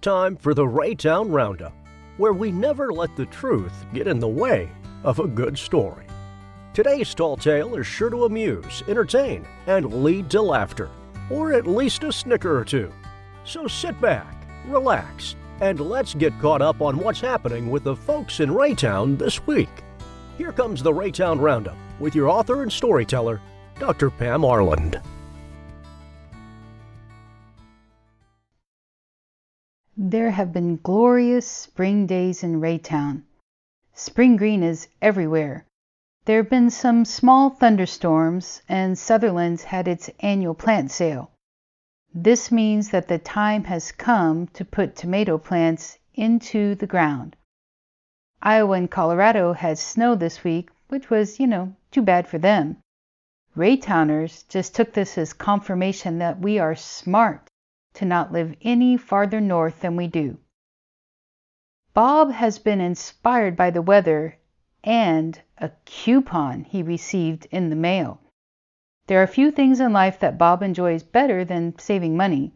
Time for the Raytown Roundup, where we never let the truth get in the way of a good story. Today's tall tale is sure to amuse, entertain, and lead to laughter, or at least a snicker or two. So sit back, relax, and let's get caught up on what's happening with the folks in Raytown this week. Here comes the Raytown Roundup with your author and storyteller, Dr. Pam Arland. There have been glorious spring days in Raytown. Spring green is everywhere. There have been some small thunderstorms, and Sutherland's had its annual plant sale. This means that the time has come to put tomato plants into the ground. Iowa and Colorado had snow this week, which was, you know, too bad for them. Raytowners just took this as confirmation that we are smart to not live any farther north than we do. Bob has been inspired by the weather and a coupon he received in the mail. There are few things in life that Bob enjoys better than saving money.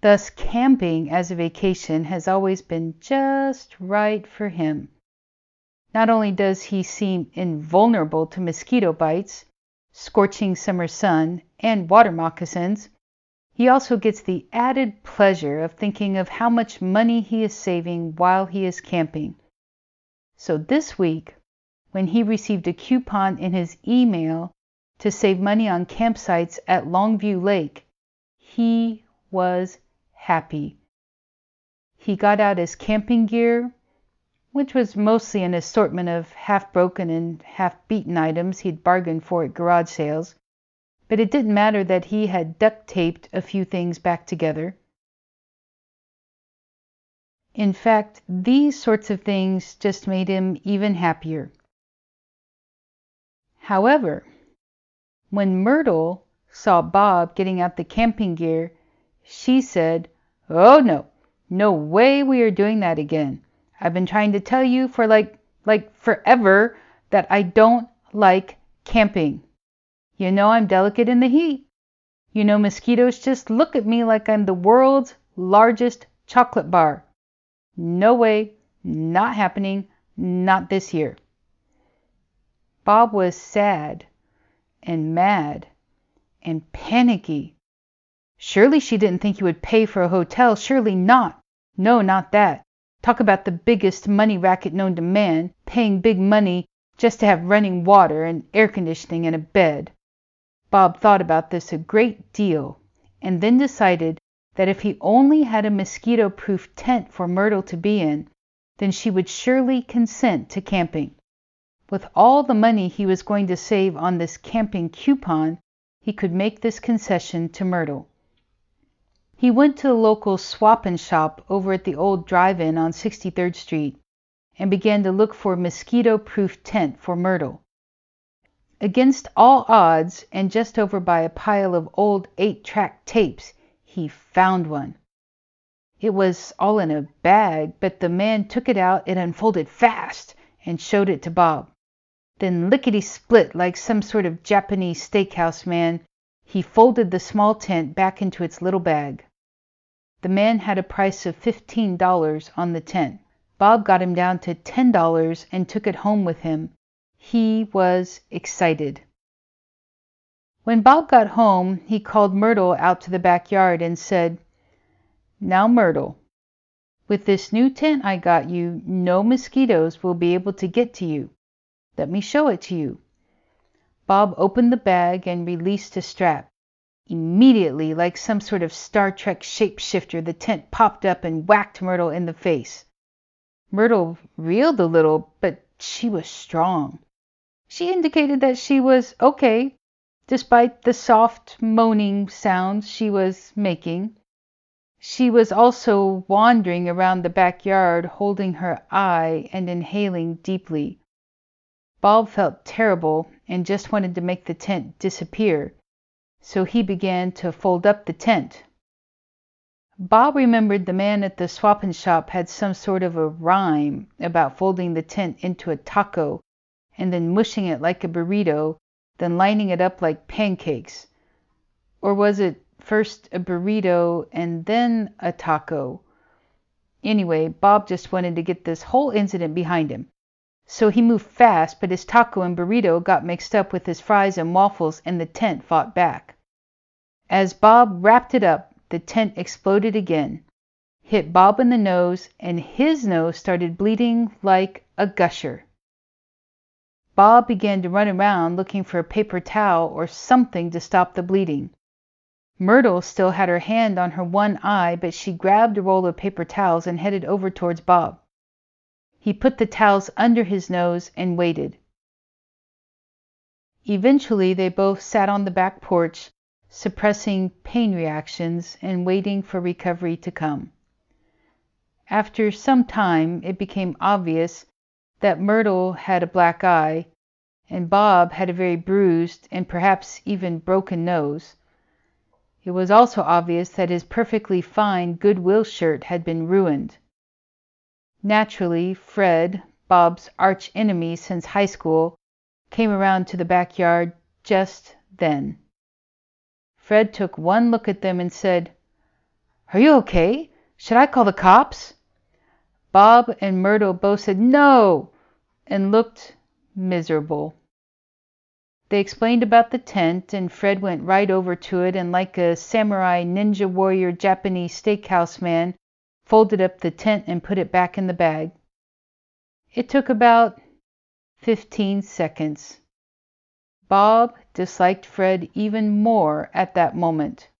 Thus, camping as a vacation has always been just right for him. Not only does he seem invulnerable to mosquito bites, scorching summer sun, and water moccasins, he also gets the added pleasure of thinking of how much money he is saving while he is camping. So this week, when he received a coupon in his email to save money on campsites at Longview Lake, he was happy. He got out his camping gear, which was mostly an assortment of half broken and half beaten items he'd bargained for at garage sales but it didn't matter that he had duct taped a few things back together. In fact, these sorts of things just made him even happier. However, when Myrtle saw Bob getting out the camping gear, she said, Oh no, no way we are doing that again. I've been trying to tell you for like like forever that I don't like camping. You know I'm delicate in the heat. You know mosquitoes just look at me like I'm the world's largest chocolate bar. No way, not happening, not this year. Bob was sad and mad and panicky. Surely she didn't think he would pay for a hotel. Surely not. No, not that. Talk about the biggest money racket known to man, paying big money just to have running water and air conditioning and a bed. Bob thought about this a great deal, and then decided that if he only had a mosquito proof tent for Myrtle to be in, then she would surely consent to camping. With all the money he was going to save on this camping coupon, he could make this concession to Myrtle. He went to the local swap and shop over at the old drive in on 63rd Street and began to look for a mosquito proof tent for Myrtle. Against all odds, and just over by a pile of old eight track tapes, he found one. It was all in a bag, but the man took it out and unfolded fast and showed it to Bob. Then lickety split, like some sort of Japanese steakhouse man, he folded the small tent back into its little bag. The man had a price of fifteen dollars on the tent. Bob got him down to ten dollars and took it home with him he was excited. When Bob got home, he called Myrtle out to the backyard and said, Now, Myrtle, with this new tent I got you, no mosquitoes will be able to get to you. Let me show it to you. Bob opened the bag and released a strap. Immediately, like some sort of Star Trek shapeshifter, the tent popped up and whacked Myrtle in the face. Myrtle reeled a little, but she was strong. She indicated that she was okay, despite the soft moaning sounds she was making. She was also wandering around the backyard, holding her eye and inhaling deeply. Bob felt terrible and just wanted to make the tent disappear, so he began to fold up the tent. Bob remembered the man at the swapping shop had some sort of a rhyme about folding the tent into a taco and then mushing it like a burrito, then lining it up like pancakes? Or was it first a burrito and then a taco? Anyway, Bob just wanted to get this whole incident behind him. So he moved fast, but his taco and burrito got mixed up with his fries and waffles, and the tent fought back. As Bob wrapped it up, the tent exploded again, hit Bob in the nose, and his nose started bleeding like a gusher. Bob began to run around looking for a paper towel or something to stop the bleeding. Myrtle still had her hand on her one eye, but she grabbed a roll of paper towels and headed over towards Bob. He put the towels under his nose and waited. Eventually, they both sat on the back porch, suppressing pain reactions and waiting for recovery to come. After some time, it became obvious that Myrtle had a black eye, and Bob had a very bruised and perhaps even broken nose. It was also obvious that his perfectly fine Goodwill shirt had been ruined. Naturally, Fred, Bob's arch enemy since high school, came around to the backyard just then. Fred took one look at them and said, Are you okay? Should I call the cops? Bob and Myrtle both said no and looked miserable. They explained about the tent, and Fred went right over to it and, like a samurai ninja warrior Japanese steakhouse man, folded up the tent and put it back in the bag. It took about fifteen seconds. Bob disliked Fred even more at that moment.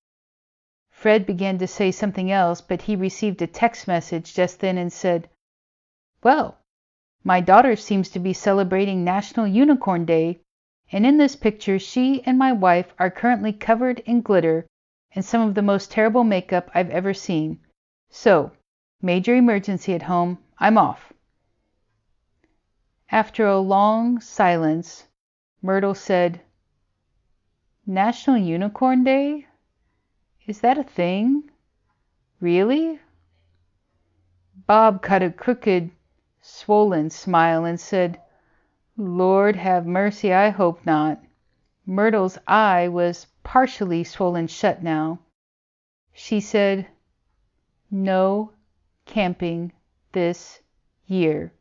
Fred began to say something else, but he received a text message just then and said, Well, my daughter seems to be celebrating National Unicorn Day, and in this picture she and my wife are currently covered in glitter and some of the most terrible makeup I've ever seen. So, major emergency at home. I'm off. After a long silence, Myrtle said, National Unicorn Day? Is that a thing? Really? Bob cut a crooked, swollen smile and said, Lord have mercy, I hope not. Myrtle's eye was partially swollen shut now. She said, No camping this year.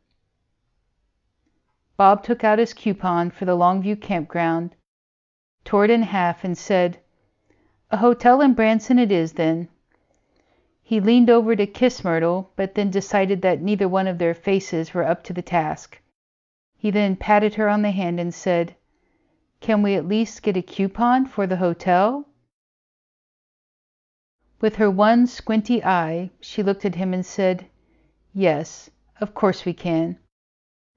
Bob took out his coupon for the Longview campground, tore it in half, and said, A hotel in Branson it is, then. He leaned over to kiss Myrtle, but then decided that neither one of their faces were up to the task. He then patted her on the hand and said, Can we at least get a coupon for the hotel? With her one squinty eye, she looked at him and said, Yes, of course we can.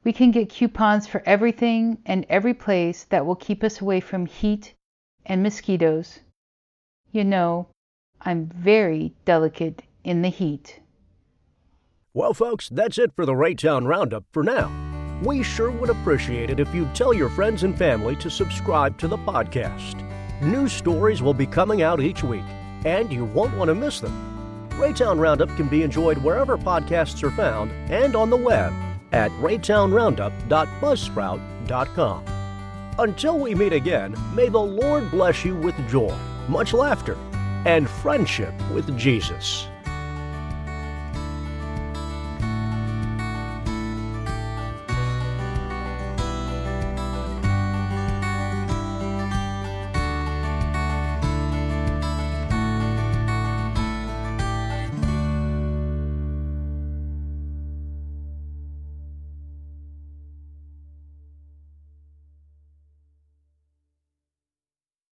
We can get coupons for everything and every place that will keep us away from heat and mosquitoes. You know, I'm very delicate in the heat. Well, folks, that's it for the Raytown Roundup for now. We sure would appreciate it if you'd tell your friends and family to subscribe to the podcast. New stories will be coming out each week and you won't want to miss them. Raytown Roundup can be enjoyed wherever podcasts are found and on the web at raytownroundup.buzzsprout.com. Until we meet again, may the Lord bless you with joy, much laughter, and friendship with Jesus.